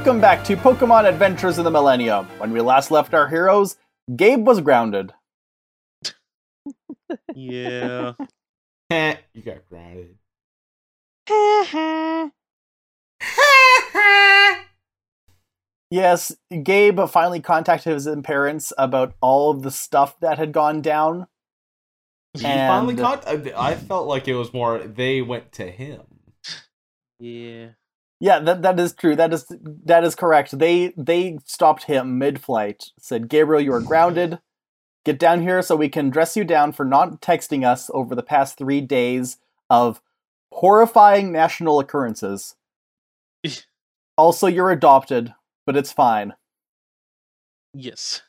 Welcome back to Pokemon Adventures in the Millennium. When we last left our heroes, Gabe was grounded. Yeah. you got grounded. Yes, Gabe finally contacted his parents about all of the stuff that had gone down. He finally And- caught. I I felt like it was more they went to him. Yeah. Yeah, that that is true. That is that is correct. They they stopped him mid-flight. Said, "Gabriel, you are grounded. Get down here so we can dress you down for not texting us over the past 3 days of horrifying national occurrences." also, you're adopted, but it's fine. Yes.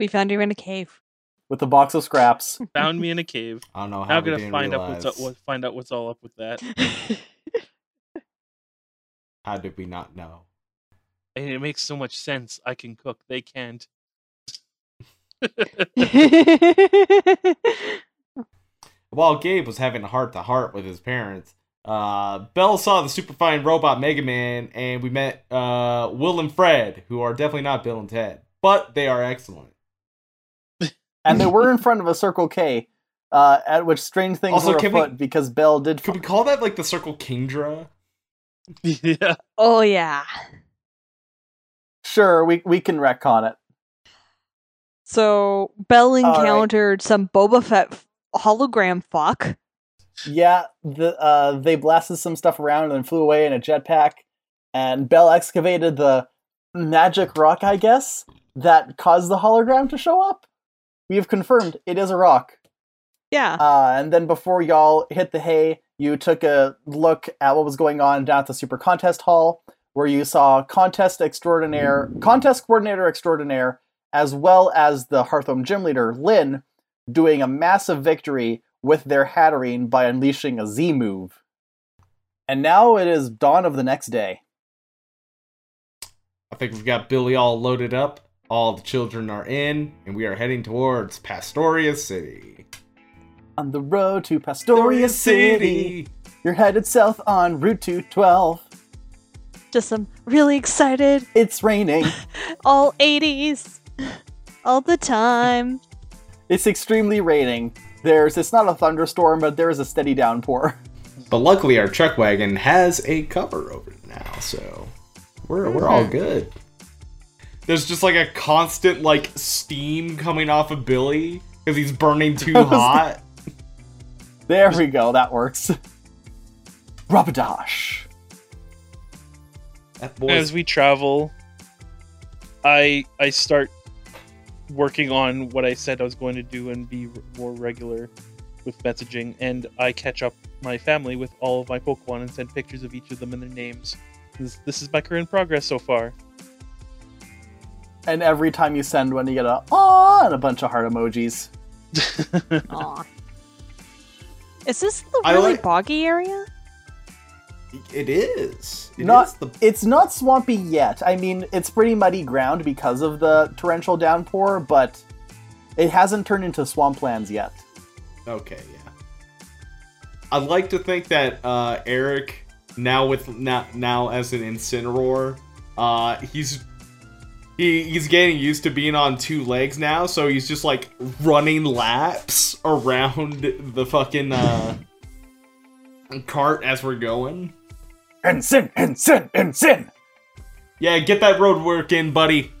We found you in a cave. With a box of scraps. Found me in a cave. I don't know how Now I'm we gonna didn't find out what's up. What, find out what's all up with that. How did we not know? And it makes so much sense. I can cook. They can't. While Gabe was having a heart to heart with his parents, uh, Bell saw the superfine robot Mega Man, and we met uh, Will and Fred, who are definitely not Bill and Ted, but they are excellent. And they were in front of a Circle K, uh, at which strange things Also, were can we- because Bell did. Could we call that like the Circle Kingdra? yeah. oh yeah. Sure, we we can retcon it. So Bell right. encountered some Boba Fett hologram fuck. Yeah, the uh, they blasted some stuff around and then flew away in a jetpack, and Bell excavated the magic rock, I guess, that caused the hologram to show up. We have confirmed it is a rock. Yeah. Uh, and then before y'all hit the hay, you took a look at what was going on down at the Super Contest Hall, where you saw contest extraordinaire, contest coordinator extraordinaire, as well as the Hearthome gym leader Lynn, doing a massive victory with their Hatterene by unleashing a Z move. And now it is dawn of the next day. I think we've got Billy all loaded up. All the children are in, and we are heading towards Pastoria City. On the road to Pastoria City, you're headed south on Route 212. Just some really excited, It's raining. all 80s, all the time. It's extremely raining. There's it's not a thunderstorm, but there is a steady downpour. But luckily, our truck wagon has a cover over it now, so we're we're all hmm. good. There's just like a constant like steam coming off of Billy because he's burning too hot. There we go, that works. Rapidash. That As we travel, I I start working on what I said I was going to do and be more regular with messaging, and I catch up my family with all of my Pokemon and send pictures of each of them and their names. This, this is my current progress so far. And every time you send one, you get a ah and a bunch of heart emojis. Aw. Is this the I really like- boggy area? it is. It Not- is the It's not swampy yet. I mean, it's pretty muddy ground because of the torrential downpour, but it hasn't turned into swamplands yet. Okay, yeah. I'd like to think that uh, Eric, now with now, now as an Incineroar, uh, he's he, he's getting used to being on two legs now, so he's just like running laps around the fucking uh, cart as we're going. Ensign, ensign, ensign! Yeah, get that road work in, buddy.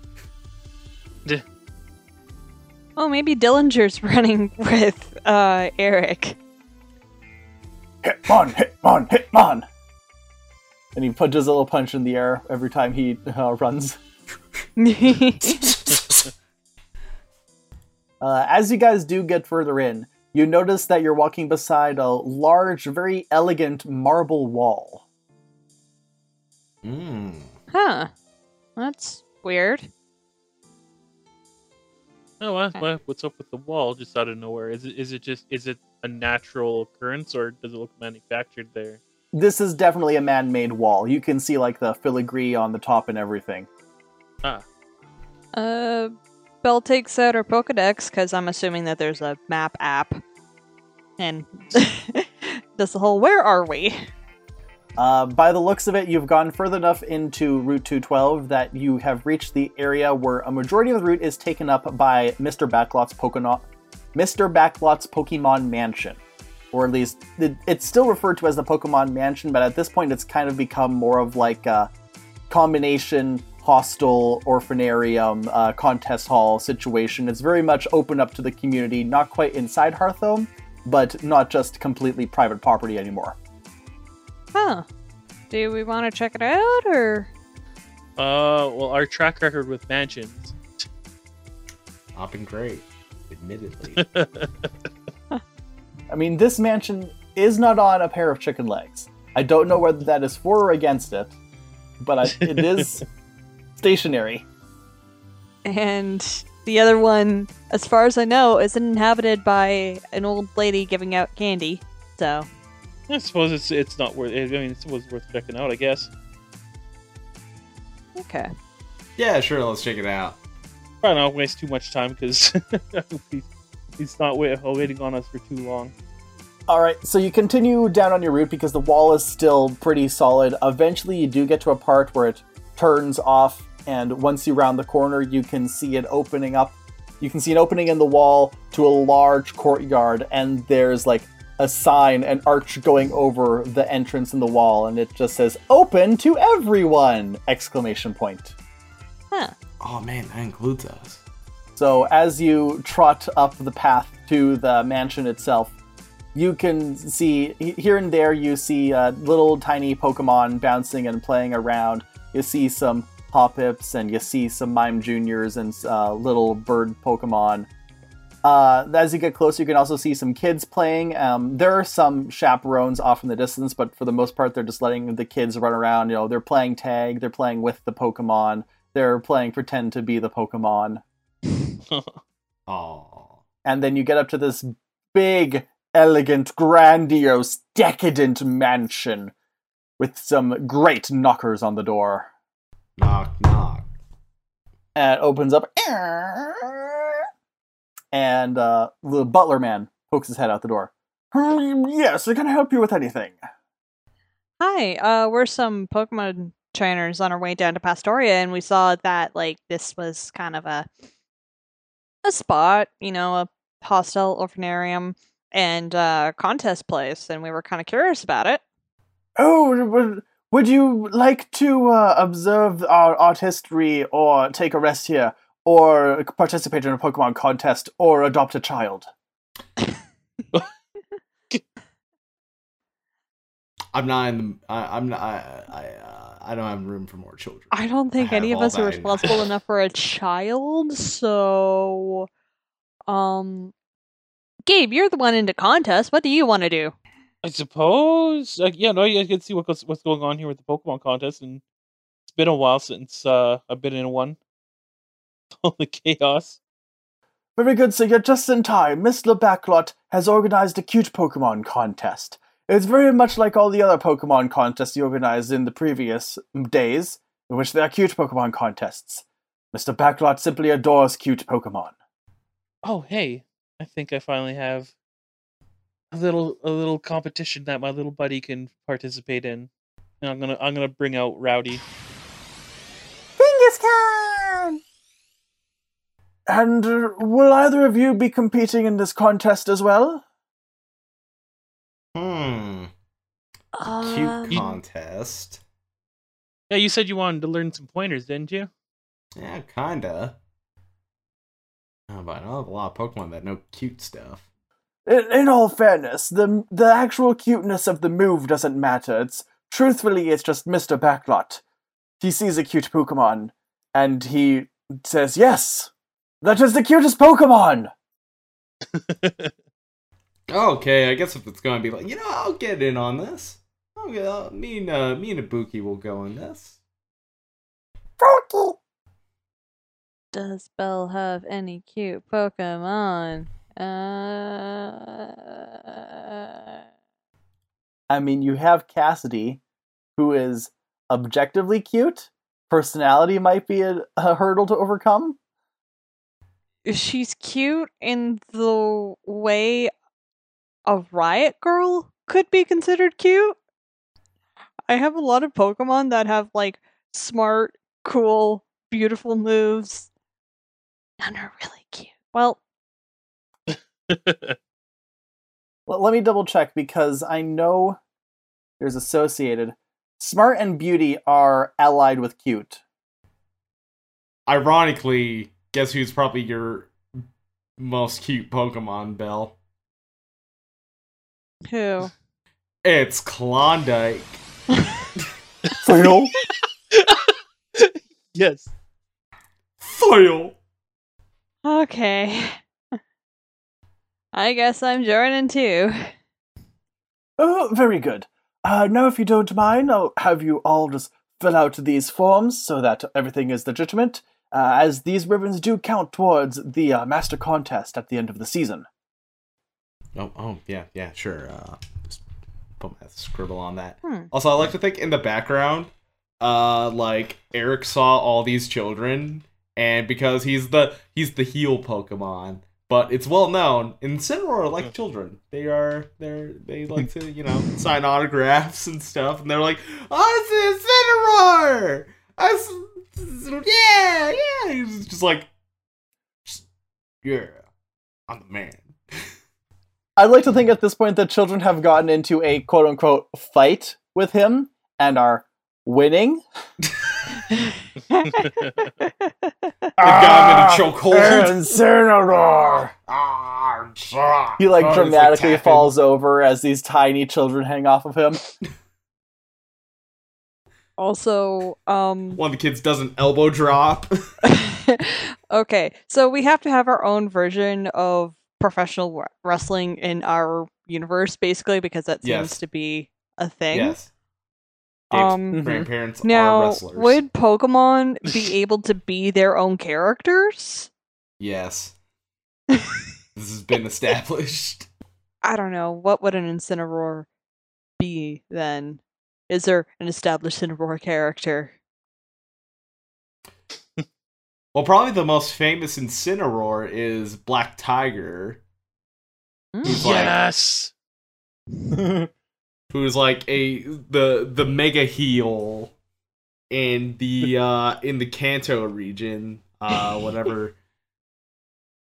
Oh, maybe Dillinger's running with uh Eric. Hitmon, Hitmon, Hitmon! and he punches a little punch in the air every time he uh, runs. Uh, as you guys do get further in, you notice that you're walking beside a large, very elegant marble wall. Hmm. huh. That's weird. Oh, what, Okay. what, what's up with the wall just out of nowhere? Is it is it just is it a natural occurrence or does it look manufactured there? This is definitely a man-made wall. You can see like the filigree on the top and everything. Ah, Uh, Belle takes out her Pokedex because I'm assuming that there's a map app, and does the whole "Where are we?" Uh, by the looks of it, you've gone further enough into Route 212 that you have reached the area where a majority of the route is taken up by Mr. Backlot's Pokemon, Mr. Backlot's Pokemon Mansion, or at least it, it's still referred to as the Pokemon Mansion, but at this point, it's kind of become more of like a combination hostel orphanarium uh, contest hall situation. It's very much open up to the community, not quite inside Hearthome, but not just completely private property anymore. Huh. Do we want to check it out, or uh, well, our track record with mansions. Not been great, admittedly. I mean, this mansion is not on a pair of chicken legs. I don't know whether that is for or against it, but I, it is stationary. and the other one, as far as I know, isn't inhabited by an old lady giving out candy. So I suppose it's it's not worth. I mean, it's was worth checking out, I guess. okay. yeah, sure. Let's check it out. Probably not waste too much time because he's not wait, waiting on us for too long. All right, so you continue down on your route because the wall is still pretty solid. Eventually, you do get to a part where it turns off, and once you round the corner, you can see it opening up. You can see an opening in the wall to a large courtyard, and there's like a sign, an arch going over the entrance in the wall, and it just says "Open to everyone!" exclamation point. Huh. Oh man, that includes us. So as you trot up the path to the mansion itself, you can see here and there you see uh, little tiny Pokemon bouncing and playing around. You see some Hoppips and you see some Mime Juniors and uh, little bird Pokemon. Uh, as you get closer, you can also see some kids playing. Um, there are some chaperones off in the distance, but for the most part, they're just letting the kids run around. You know, they're playing tag, they're playing with the Pokemon, they're playing pretend to be the Pokemon Oh. and then you get up to this big, elegant, grandiose, decadent mansion with some great knockers on the door. Knock knock. And it opens up, and uh, the butler man pokes his head out the door. "Hmm, Yes, I can help you with anything. Hi, uh, we're some Pokemon trainers on our way down to Pastoria, and we saw that like this was kind of a a spot, you know, a hostel orphanarium and uh, contest place, and we were kind of curious about it. Oh, would, would you like to uh, observe our art history, or take a rest here, or participate in a Pokemon contest, or adopt a child? I'm not in the. I, I'm not. I. I, uh, I don't have room for more children. I don't think I any of us are responsible enough for a child, so um Gabe, you're the one into contests. What do you want to do? I suppose. Like, yeah, no, you can see what goes, what's going on here with the Pokemon contest, and it's been a while since uh, I've been in one. All the chaos. Very good, so you're just in time. Mr. Backlot has organized a cute Pokemon contest. It's very much like all the other Pokemon contests he organized in the previous days, in which there are cute Pokemon contests. Mr. Backlot simply adores cute Pokemon. Oh, hey, I think I finally have a little a little competition that my little buddy can participate in. And I'm gonna I'm gonna bring out Rowdy. Genghis And uh, will either of you be competing in this contest as well? Hmm. Uh, Cute You- contest. Yeah, you said you wanted to learn some pointers, didn't you? Yeah, kinda. Oh, but I know of a lot of Pokemon that know cute stuff. In, in all fairness, the the actual cuteness of the move doesn't matter. It's truthfully, it's just Mr. Backlot. He sees a cute Pokemon, and he says, Yes, that is the cutest Pokemon! Okay, I guess if it's gonna be like, you know, I'll get in on this. I'll get, uh, me and uh, me and Ibuki will go on this. Does Belle have any cute Pokemon? Uh, I mean, you have Cassidy, who is objectively cute. Personality might be a, a hurdle to overcome. she's cute in the way a Riot Girl could be considered cute. I have a lot of Pokemon that have like smart, cool, beautiful moves. None are really cute. Well, Well, let me double check because I know there's associated. Smart and beauty are allied with cute. Ironically, guess who's probably your most cute Pokemon, Belle? who? It's Klondike. Fail. yes. Fail. Okay. I guess I'm joining too. Oh, very good. Uh, now, if you don't mind, I'll have you all just fill out these forms so that everything is legitimate, uh, as these ribbons do count towards the uh, master contest at the end of the season. Oh, oh, yeah, yeah, sure. Uh, just put my scribble on that. Hmm. Also, I like to think in the background, uh, like Eric saw all these children, and because he's the he's the heel Pokemon, but it's well known Incineroar are like children. They are they're they like to you know sign autographs and stuff, and they're like, "Oh, it's Incineroar! I s- yeah, yeah." He's just like, "Yeah, I'm the man." I'd like to think at this point that children have gotten into a quote unquote fight with him and are winning. They got him in a chokehold. Incineroar! Ah, ah. He like Oh, dramatically tapping. falls over as these tiny children hang off of him. also, um One of the kids does an elbow drop. okay, so we have to have our own version of professional wrestling in our universe, basically, because that seems Yes. to be a thing. yes. Gabe's Um, grandparents are now, wrestlers. would Pokemon be able to be their own characters? Yes. this has been established. I don't know. What would an Incineroar be then? Is there an established Incineroar character? Well, probably the most famous Incineroar is Black Tiger. He's like- yes. who's like a the the mega heel in the uh in the Kanto region, uh whatever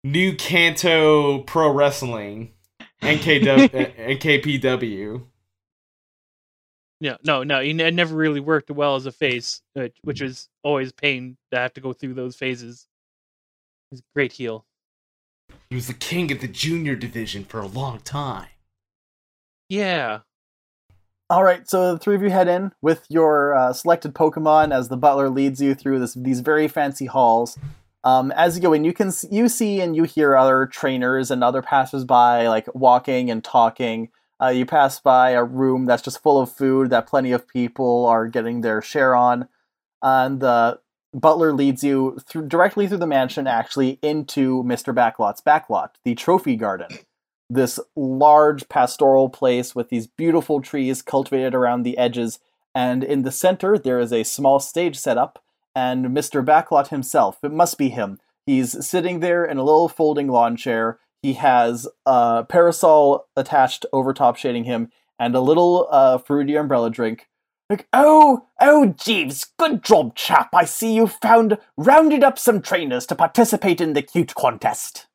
New Kanto Pro Wrestling, NKW NKPW. Yeah, no, no, no he n- never really worked well as a face, uh, which was always pain to have to go through those phases. He's a great heel. He was the king of the junior division for a long time. Yeah. All right, so the three of you head in with your uh, selected Pokemon as the butler leads you through this these very fancy halls. Um, as you go in, you can you see and you hear other trainers and other passersby like walking and talking. Uh, you pass by a room that's just full of food that plenty of people are getting their share on, and the butler leads you through directly through the mansion, actually into Mister Backlot's backlot, the trophy garden this large pastoral place with these beautiful trees cultivated around the edges, and in the center there is a small stage set up, and Mr. Backlot himself, it must be him. He's sitting there in a little folding lawn chair. He has a parasol attached over top shading him, and a little uh, fruity umbrella drink. Like, oh, oh, Jeeves, good job, chap. I see you found, rounded up some trainers to participate in the cute contest.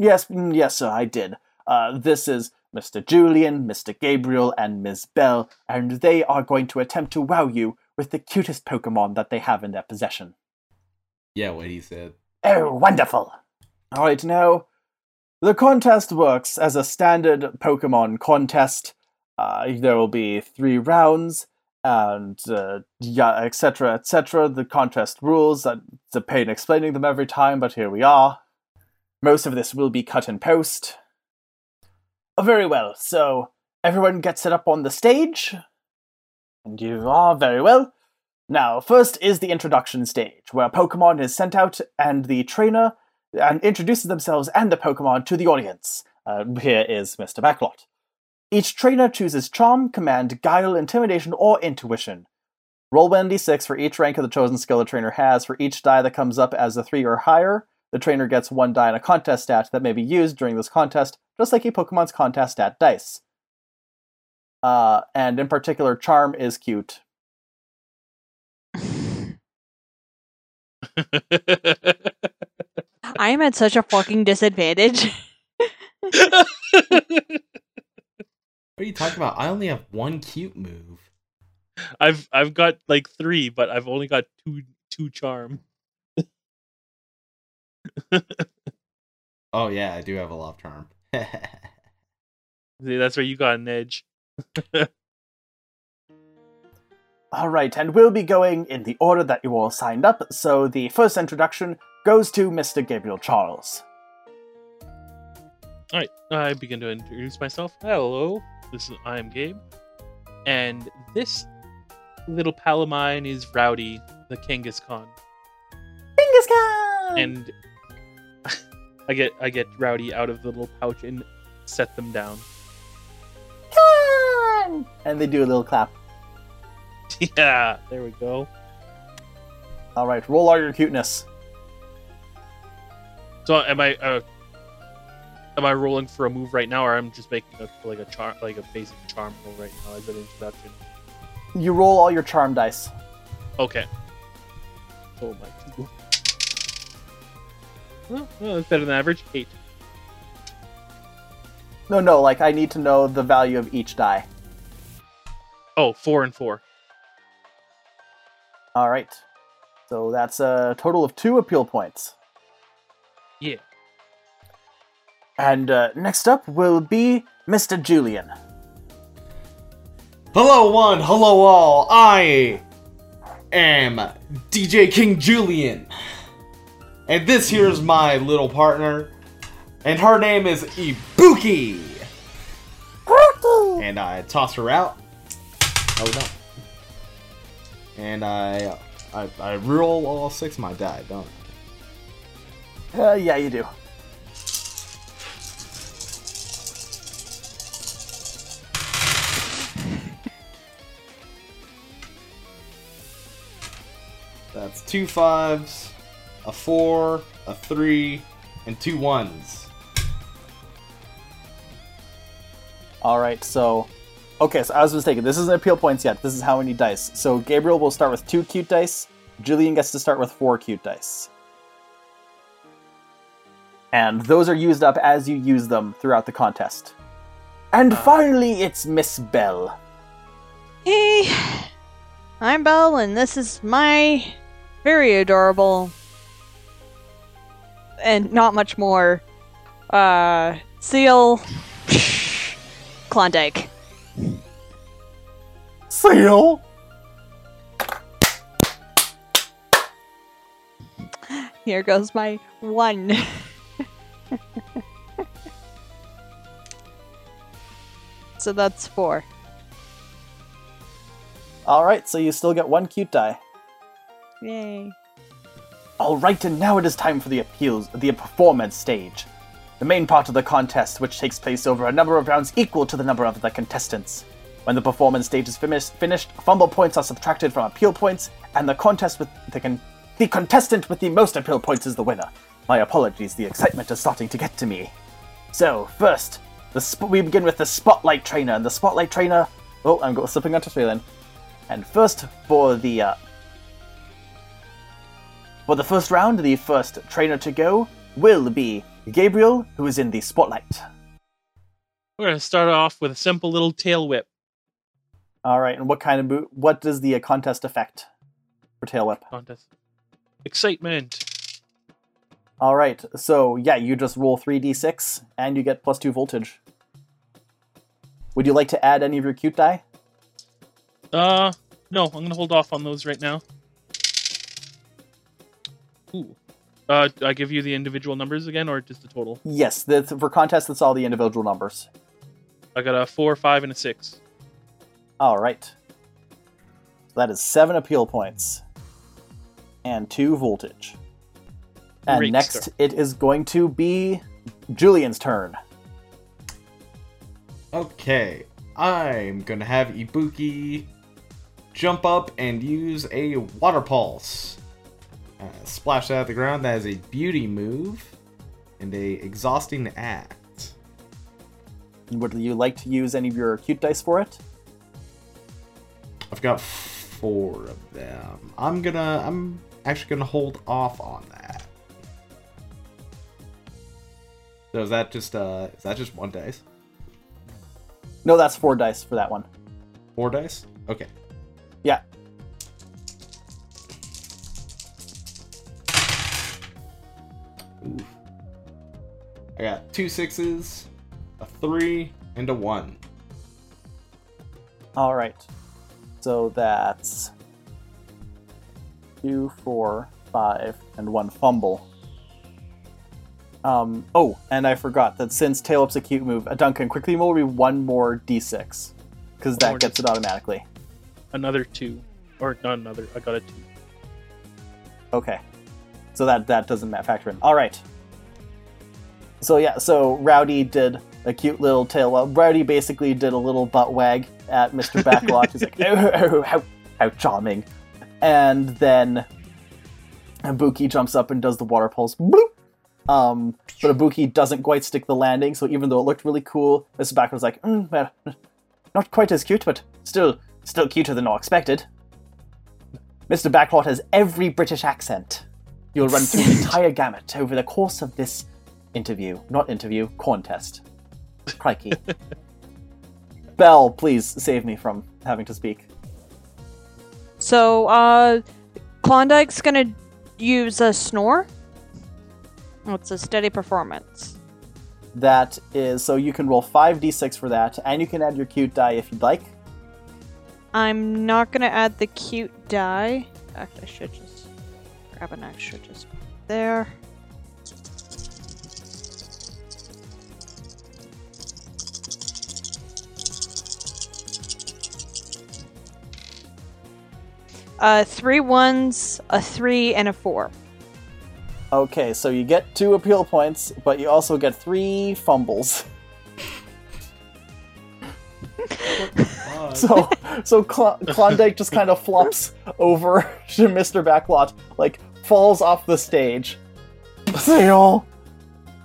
Yes, mm, yes, sir, I did. Uh, this is Mr. Julian, Mr. Gabriel, and Ms. Bell, and they are going to attempt to wow you with the cutest Pokemon that they have in their possession. Yeah, what he said. Oh, wonderful! Alright, now, the contest works as a standard Pokemon contest. Uh, there will be three rounds, and uh, yeah, etc., etc. The contest rules. Uh, it's a pain explaining them every time, but here we are. Most of this will be cut in post. Oh, very well. So everyone gets set up on the stage, and you are very well. Now, first is the introduction stage, where Pokemon is sent out and the trainer and introduces themselves and the Pokemon to the audience. Uh, here is Mr. Backlot. Each trainer chooses Charm, Command, Guile, Intimidation, or Intuition. Roll 1d6 for each rank of the chosen skill the trainer has. For each die that comes up as a 3 or higher, the trainer gets one die in a contest stat that may be used during this contest, just like a Pokemon's contest stat dice. Uh, and in particular, Charm is cute. I am at such a fucking disadvantage. What are you talking about? I only have one cute move. I've I've got like three, but I've only got two two charm. Oh yeah, I do have a love charm. See, that's where you got an edge. All right, and we'll be going in the order that you all signed up. So the first introduction goes to Mr. Gabriel Charles. All right, I begin to introduce myself. Hello, this is I am Gabe, and this little pal of mine is Rowdy, the Kangaskhan. Khan. Bingascon! and I get I get Rowdy out of the little pouch and set them down. Con! And they do a little clap. yeah, there we go. All right, roll all your cuteness. So am I uh, am I rolling for a move right now, or I'm just making a, like a charm like a basic charm roll right now as an introduction? You roll all your charm dice. Okay. Oh my. Well, well, that's better than average. Eight. No, no, like I need to know the value of each die. Oh, four and four. All right. So that's a total of two appeal points. Yeah. And uh, next up will be Mr. Julian. hello one, hello all. I am DJ King Julian. And this here's my little partner. And her name is Ibuki. And I toss her out. Oh no. And I, I I roll all six of my die, don't I? Uh, yeah, you do. That's two fives, a four, a three, and two ones. All right, so okay, so I was mistaken. This isn't appeal points yet. This is how many dice. So Gabriel will start with two cute dice. Julian gets to start with four cute dice. And those are used up as you use them throughout the contest. And uh. finally, it's Miss Bell. Hey, I'm Belle, and this is my very adorable and not much more uh seal Klondike. Seal. Here goes my one. so that's four. All right, so you still get one cute die. Yay. All right, and now it is time for the appeals, the performance stage. The main part of the contest, which takes place over a number of rounds equal to the number of the contestants. When the performance stage is finished, finished fumble points are subtracted from appeal points, and the contest with the, con- the contestant with the most appeal points is the winner. My apologies, the excitement is starting to get to me. So, first, sp- we begin with the Spotlight Trainer, and the Spotlight Trainer. Oh, I'm slipping onto three then. And first, for the uh, for the first round, the first trainer to go will be Gabriel, who is in the spotlight. We're gonna start off with a simple little tail whip. All right, and what kind of what does the uh, contest affect for tail whip? contest. Excitement. All right, so yeah, you just roll three d6 and you get plus two voltage. Would you like to add any of your cute die? Uh, no, I'm gonna hold off on those right now. Ooh. Uh, do I give you the individual numbers again, or just the total? Yes, that's, for contest, that's all the individual numbers. I got a four, five, and a six. All right. That is seven appeal points and two voltage. And Great next, start. it is going to be Julian's turn. Okay, I'm gonna have Ibuki jump up and use a water pulse. Uh, splash out of the ground. That is a beauty move and a exhausting act. Would you like to use any of your cute dice for it? I've got four of them. I'm gonna. I'm actually gonna hold off on that. So is that just uh? Is that just one dice? No, that's four dice for that one. Four dice? Okay. Yeah. I got two sixes, a three, and a one. All right. So that's two, four, five, and one fumble. Um. Oh, and I forgot that since tail up's a cute move, a Duncan quickly will be one more d6 because One that more gets it automatically. Another two, or not another. I got a two. Okay. So that that doesn't ma- factor in. All right. So yeah, so Rowdy did a cute little tail. Well, Rowdy basically did a little butt wag at Mr. Backlot. He's like, oh, oh, how, how charming. And then Ibuki jumps up and does the water pulse. Bloop! Um, but Ibuki doesn't quite stick the landing, so even though it looked really cool, Mr. Backlot was like, mm, well, not quite as cute, but still, still cuter than I expected. Mr. Backlot has every British accent. You'll run through the entire gamut over the course of this interview. Not interview, contest. Crikey. Bell, please save me from having to speak. So, uh, Klondike's gonna use a snore. Oh, it's a steady performance. That is, so you can roll 5d6 for that, and you can add your cute die if you'd like. I'm not gonna add the cute die. Actually, I should just grab an extra just there. Uh, three ones, a three, and a four. Okay, so you get two appeal points, but you also get three fumbles. So, so Cl- Klondike just kind of flops over to Mr. Backlot, like falls off the stage. Seal.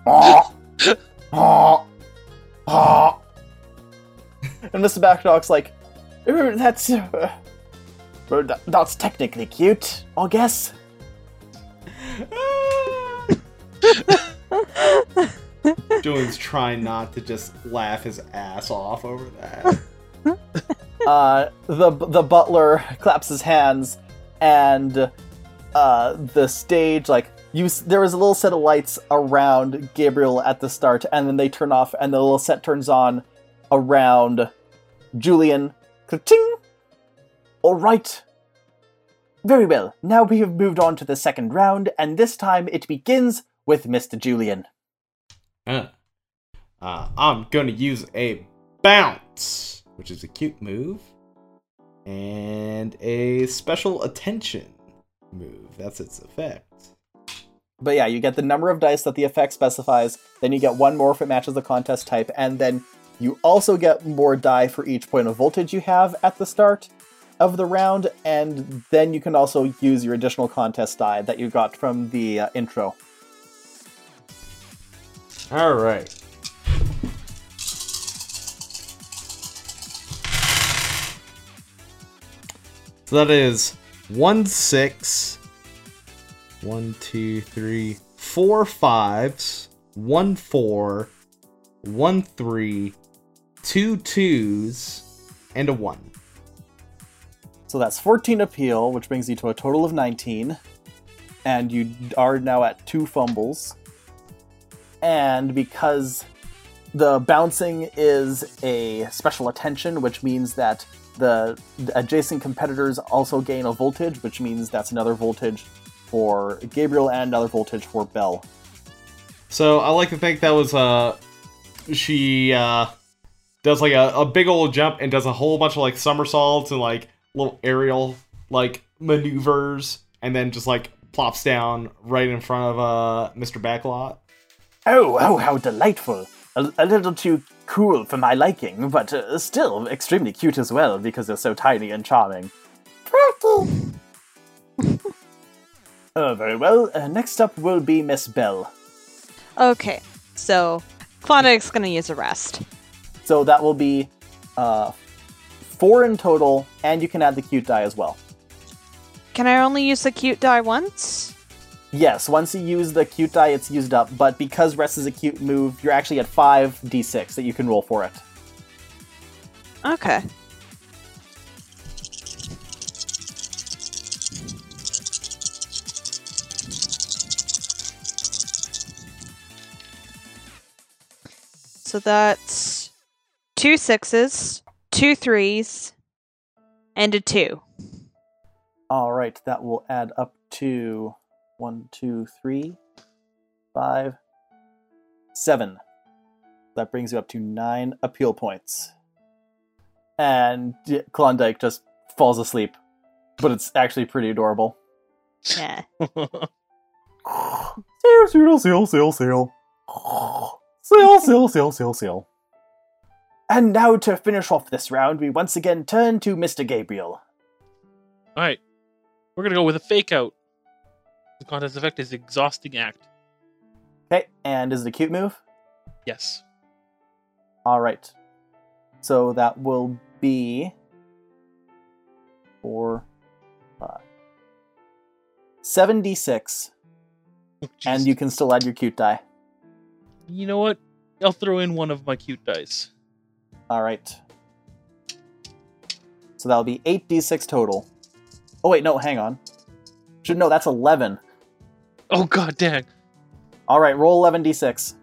Ah. Ah. Ah. And Mr. Backlot's like, "Uh, that's uh, th- that's technically cute, I guess. Julian's trying not to just laugh his ass off over that. uh, the the butler claps his hands, and uh, the stage like you. There was a little set of lights around Gabriel at the start, and then they turn off, and the little set turns on around Julian. Ka-ting! All right. Very well. Now we have moved on to the second round, and this time it begins with Mr. Julian. Uh, uh, I'm gonna use a bounce, which is a cute move, and a special attention move. That's its effect. But yeah, you get the number of dice that the effect specifies, then you get one more if it matches the contest type, and then you also get more die for each point of voltage you have at the start of the round, and then you can also use your additional contest die that you got from the uh, intro. All right. So that is one six, one two three, four fives, one four, one three, two twos, and a one. So that's 14 appeal, which brings you to a total of 19, and you are now at two fumbles. And because The bouncing is a special attention, which means that the adjacent competitors also gain a voltage, which means that's another voltage for Gabriel and another voltage for Bell. So I like to think that was uh she uh does like a, a big old jump and does a whole bunch of like somersaults and like little aerial like maneuvers and then just like plops down right in front of uh Mr. Backlot. Oh, oh, how delightful! A, a little too cool for my liking, but uh, still extremely cute as well because they're so tiny and charming. oh, very well. Uh, next up will be Miss Bell. Okay, so Klondike's gonna use a rest. So that will be uh, four in total, and you can add the cute die as well. Can I only use the cute die once? Yes, once you use the cute die, it's used up, but because rest is a cute move, you're actually at 5d6 that you can roll for it. Okay. So that's two sixes, two threes, and a two. All right, that will add up to one, two, three, five, seven. That brings you up to nine appeal points. And Klondike just falls asleep, but it's actually pretty adorable. Yeah. Sail, sail, sail, sail, sail. Sail, sail, sail, sail, sail. And now to finish off this round, we once again turn to Mr. Gabriel. All right, we're gonna go with a fake out. The contest effect is exhausting act. Okay, and is it a cute move? Yes. All right. So that will be four, five, seventy-six, Oh, and you can still add your cute die. You know what? I'll throw in one of my cute dice. All right. So that'll be eight d6 total. Oh wait, no, hang on. Should no, that's eleven. Oh god dang. All right, roll eleven d6.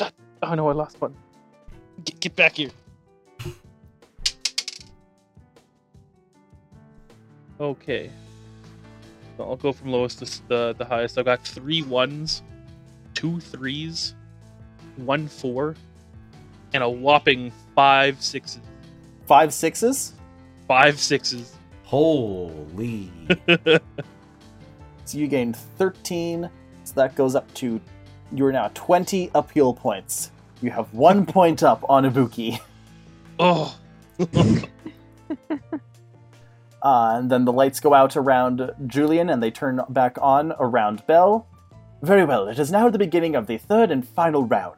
oh no, I lost one. Get, get back here. Okay. So I'll go from lowest to the, the highest. I've got three ones, two threes, one four, and a whopping five sixes. Five sixes. Five sixes. Holy. So you gained thirteen. So that goes up to you are now twenty appeal points. You have one point up on Ibuki. Oh. Uh, and then the lights go out around Julian and they turn back on around Bell. Very well, it is now the beginning of the third and final round.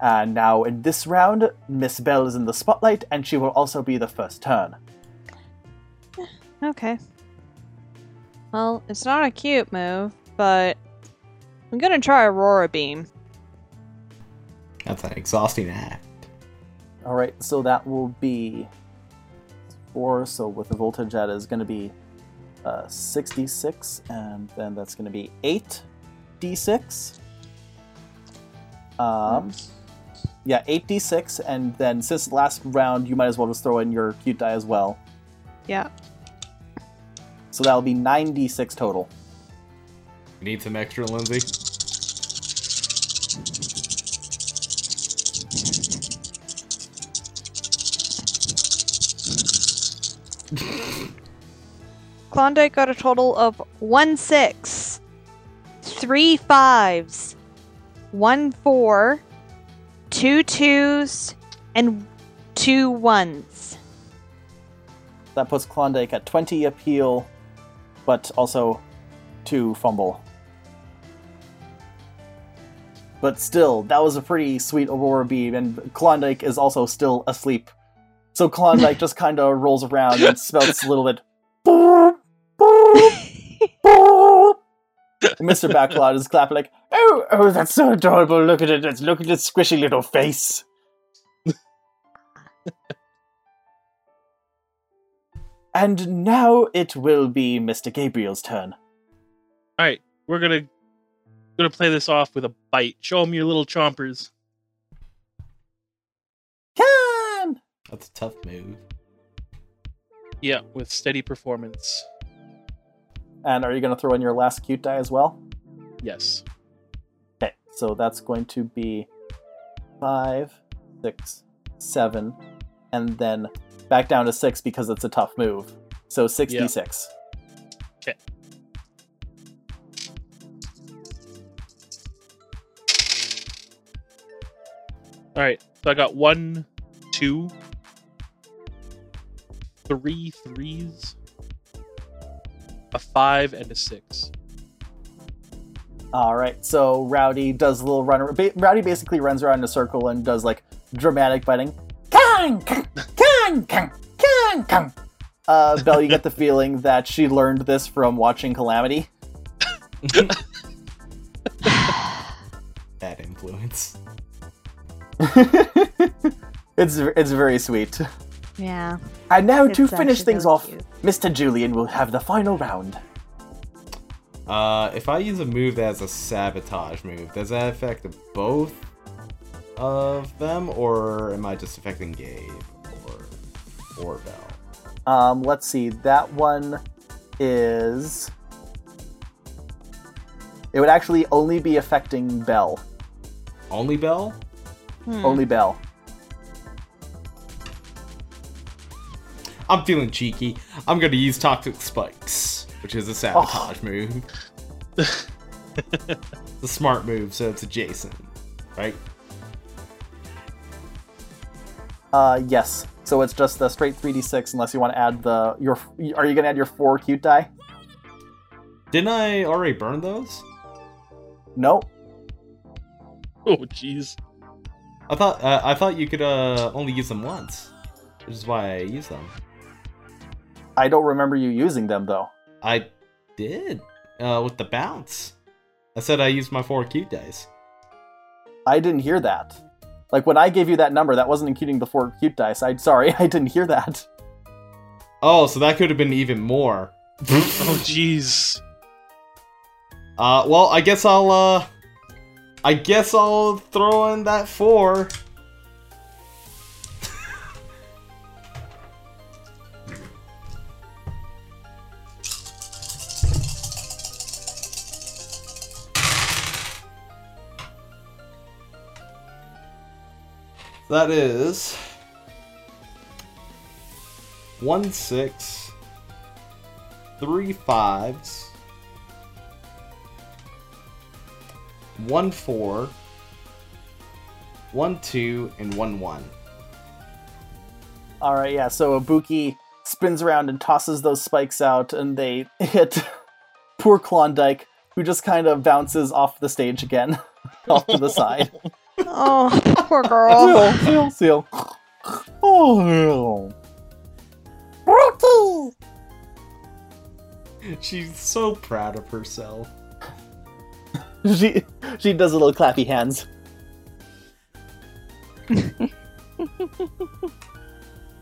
And now in this round, Miss Bell is in the spotlight and she will also be the first turn. Okay. Well, it's not a cute move, but I'm gonna try Aurora Beam. That's an exhausting act. Alright, so that will be four, so with the voltage that is going to be uh, 66, and then that's going to be 8d6. Um, yeah, 8d6, and then since last round, you might as well just throw in your cute die as well. Yeah. So that'll be 9d6 total. You need some extra, Lindsay? Klondike got a total of one six, three fives, one four, two twos, and two ones. That puts Klondike at 20 appeal, but also 2 fumble. But still, that was a pretty sweet Aurora beam, and Klondike is also still asleep. So Klondike just kind of rolls around and spouts a little bit. Mr. Backlot is clapping like, "Oh, oh, that's so adorable! Look at it! It's look at its squishy little face." and now it will be Mr. Gabriel's turn. All right, we're gonna gonna play this off with a bite. Show him your little chompers. Can! That's a tough move. Yeah, with steady performance. And are you going to throw in your last cute die as well? Yes. Okay, so that's going to be five, six, seven, and then back down to six because it's a tough move. So 66. okay All right. So I got one, two, three threes, a five, and a six. All right, so Rowdy does a little run. ba- Rowdy basically runs around in a circle and does like dramatic biting. Kang, kang, kang, kang, kang, kang. Uh, Belle, you get the feeling that she learned this from watching Calamity. Bad influence. it's it's very sweet. Yeah. And now to finish things really off, cute. Mr. Julian will have the final round. Uh, if I use a move that's a sabotage move, does that affect both of them, or am I just affecting Gabe or or Belle? Um, let's see. That one is. It would actually only be affecting Belle. Only Belle? Hmm. Only Bell. I'm feeling cheeky. I'm gonna use Toxic Spikes, which is a sabotage move. the smart move, so it's adjacent, right? Uh, yes. So it's just the straight 3d6 unless you want to add the your. Are you gonna add your four cute die? Didn't I already burn those? No. Oh, jeez. I thought uh, I thought you could uh, only use them once, which is why I use them. I don't remember you using them though. I did uh, with the bounce. I said I used my four cute dice. I didn't hear that. Like when I gave you that number, that wasn't including the four cute dice. I'm sorry, I didn't hear that. Oh, so that could have been even more. Oh, jeez. Uh, well, I guess I'll, uh, I guess I'll throw in that four. That is one six, three fives, one four, one two, and one one. All right, yeah. So Ibuki spins around and tosses those spikes out, and they hit poor Klondike, who just kind of bounces off the stage again, off to the side. Oh, poor girl. seal, seal, seal. Oh, Rookie! She's so proud of herself. She she does a little clappy hands.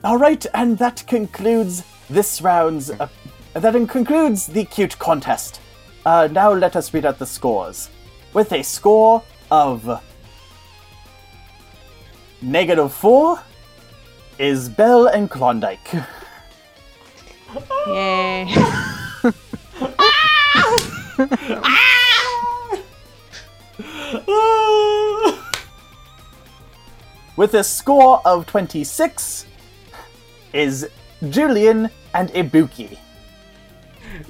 All right, and that concludes this round's. Uh, that concludes the cute contest. Uh, now let us read out the scores. With a score of negative four, is Belle and Klondike. Yay. With a score of 26, is Julian and Ibuki.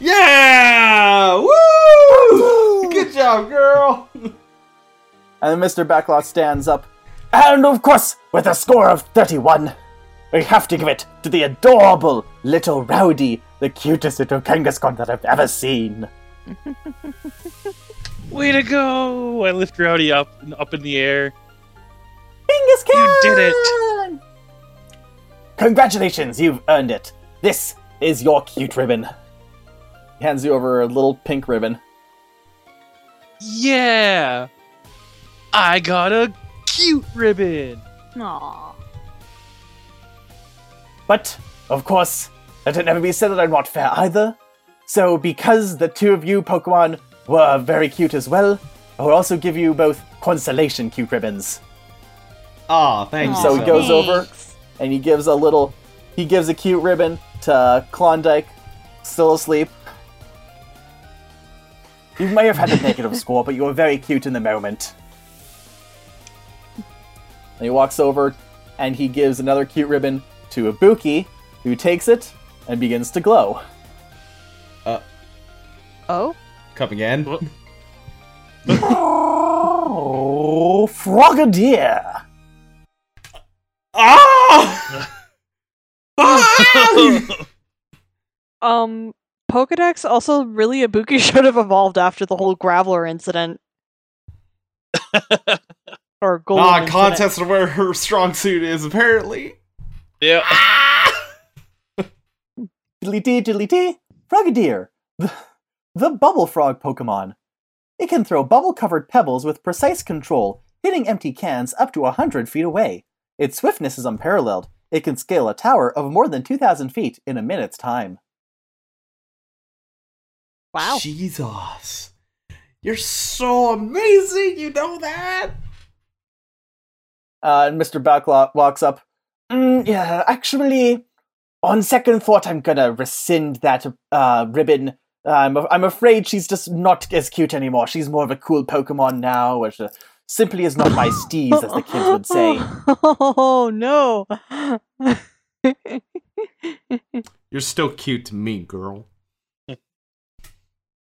Yeah! Woo! Good job, girl. And then Mr. Backlot stands up. And of course, with a score of 31, we have to give it to the adorable little Rowdy, the cutest little Kangaskhan that I've ever seen. Way to go! I lift Rowdy up up in the air. Kangaskhan! You did it! Congratulations, you've earned it. This is your cute ribbon. He hands you over a little pink ribbon. Yeah! I got a cute ribbon! Aw. But, of course, let it never be said that I'm not fair either. So, because the two of you Pokemon were very cute as well, I will also give you both constellation cute ribbons. Aw, thank Aw, you. So he goes much. over- and he gives a little he gives a cute ribbon to Klondike, still asleep. You may have had a negative score, but you were very cute in the moment. And he walks over and he gives another cute ribbon to Ibuki, who takes it and begins to glow. Oh, Come again. What? Oh, Frogadier! Ah! Ah! um, Pokedex also really Ibuki should have evolved after the whole Graveler incident. or Golem Ah, contest of where her strong suit is apparently. yeah. Ah! Diddly dee, diddly dee, Frogadier, the, the bubble frog Pokemon. It can throw bubble covered pebbles with precise control, hitting empty cans up to 100 feet away. Its swiftness is unparalleled. It can scale a tower of more than 2,000 feet in a minute's time. Wow. Jesus. You're so amazing, you know that? Uh, and Mr. Backlot walks up. Mm, yeah, actually, on second thought, I'm gonna rescind that uh, ribbon. I'm, I'm afraid she's just not as cute anymore. She's more of a cool Pokemon now, which uh, simply is not my steez, as the kids would say. Oh no. You're still cute to me, girl.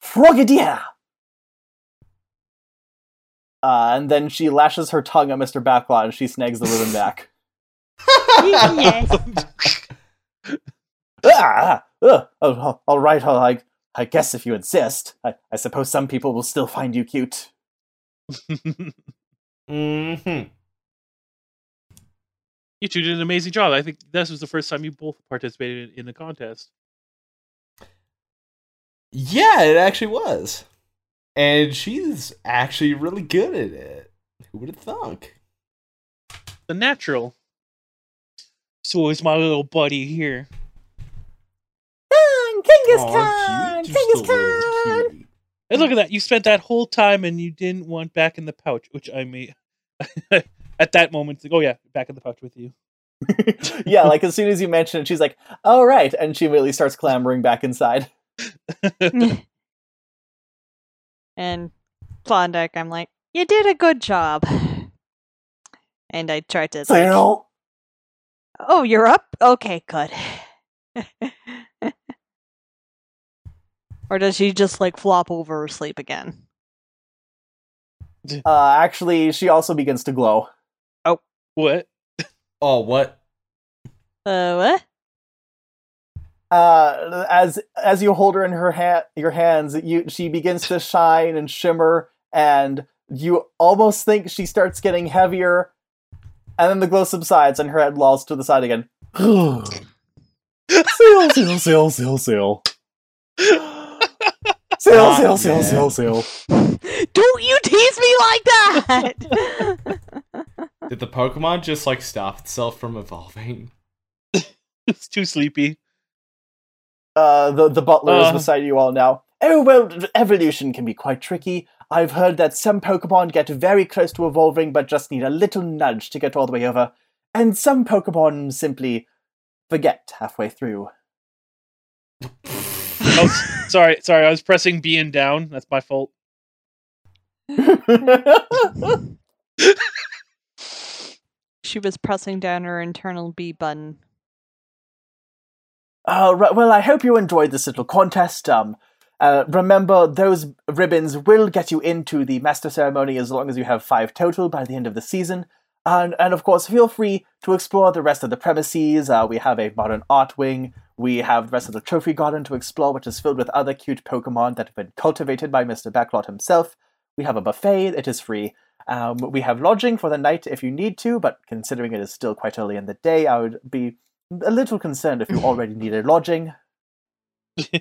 Frogadier! Uh, and then she lashes her tongue at Mr. Backlot and she snags the ribbon back. yes. Ah! Uh, oh, all right, well, I, I guess if you insist. I, I suppose some people will still find you cute. Mm-hmm. you two did an amazing job. I think this was the first time you both participated in, in the contest. Yeah, it actually was. And she's actually really good at it. Who would have thunk? The natural. So is my little buddy here. Genghis Aw, Khan! cute, Genghis just a little Khan! And look at that. You spent that whole time and you didn't want back in the pouch, which I may at that moment think, oh yeah, back in the pouch with you. yeah, like as soon as you mention it, she's like, "All right," and she immediately starts clambering back inside. and Klondike, I'm like, you did a good job. And I tried to. like, oh, you're up? Okay, good. or does she just like flop over or sleep again? Uh, actually, she also begins to glow. Oh. What? Oh, what? Uh, what? Uh, as as you hold her in her ha- your hands, you she begins to shine and shimmer, and you almost think she starts getting heavier, and then the glow subsides, and her head lolls to the side again. Seal, seal, seal, seal, seal. Seal, Ah, seal, seal, yeah. seal, seal. Don't you tease me like that! Did the Pokemon just like stop itself from evolving? It's too sleepy. Uh, the the butler Uh. is beside you all now. Oh well, evolution can be quite tricky. I've heard that some Pokemon get very close to evolving, but just need a little nudge to get all the way over, and some Pokemon simply forget halfway through. Oh, sorry, sorry. I was pressing B and down. That's my fault. she was pressing down her internal B button. Uh, well, I hope you enjoyed this little contest. Um, uh, remember, those ribbons will get you into the master ceremony as long as you have five total by the end of the season. And, and of course, feel free to explore the rest of the premises. Uh, we have a modern art wing. We have the rest of the trophy garden to explore, which is filled with other cute Pokemon that have been cultivated by Mr. Backlot himself. We have a buffet, it is free. Um, we have lodging for the night if you need to, but considering it is still quite early in the day, I would be a little concerned if you already needed lodging.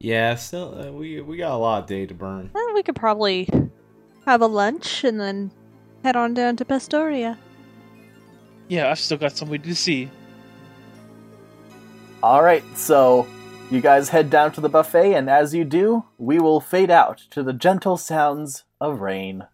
Yeah, still uh, we we got a lot of day to burn. Well, we could probably have a lunch and then head on down to Pastoria. Yeah, I've still got somebody to see. All right, so You guys head down to the buffet, and as you do, we will fade out to the gentle sounds of rain.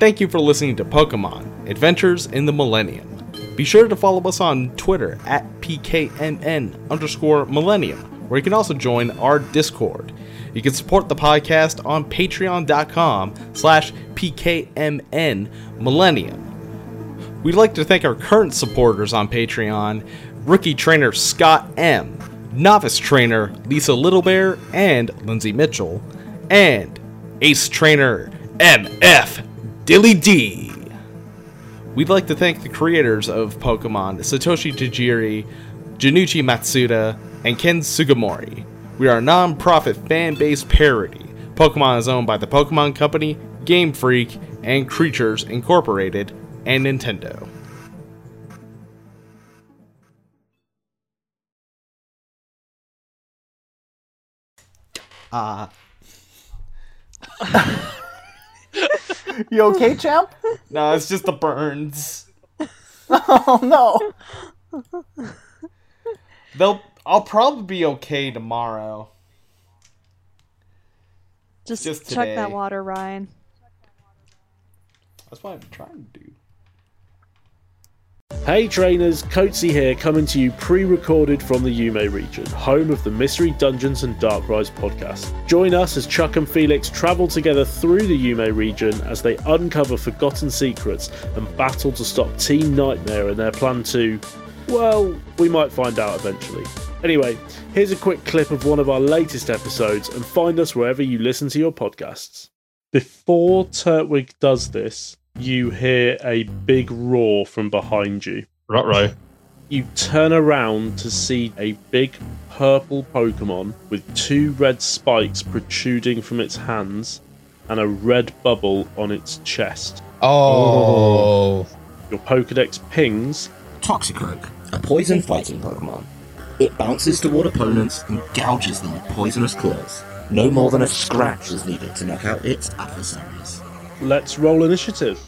Thank you for listening to Pokemon Adventures in the Millennium. Be sure to follow us on Twitter at PKMN underscore millennium, where you can also join our Discord. You can support the podcast on patreon.com slash PKMN millennium. We'd like to thank our current supporters on Patreon rookie trainer Scott M., novice trainer Lisa Littlebear and Lindsay Mitchell, and ace trainer MF Dilly D. We'd like to thank the creators of Pokemon Satoshi Tajiri, Junichi Masuda, and Ken Sugimori. We are a non profit fan based parody. Pokemon is owned by the Pokemon Company, Game Freak, and Creatures Incorporated, and Nintendo. Uh, You okay, champ? no, it's just the burns. Oh no. They'll. I'll probably be okay tomorrow. Just, Just chuck today. that water, Ryan. That's what I'm trying to do. Hey trainers, Coatsy here, coming to you pre-recorded from the Yume region, home of the Mystery Dungeons and Dark Rise podcast. Join us as Chuck and Felix travel together through the Yume region as they uncover forgotten secrets and battle to stop Team Nightmare in their plan to, well, we might find out eventually. Anyway, here's a quick clip of one of our latest episodes and find us wherever you listen to your podcasts. Before Turtwig does this, you hear a big roar from behind you. Right, You turn around to see a big purple Pokemon with two red spikes protruding from its hands and a red bubble on its chest. Oh. Your Pokedex pings, Toxicroak, a poison fighting Pokemon. It bounces toward opponents and gouges them with poisonous claws. No more than a scratch is needed to knock out its adversaries. let's roll initiative.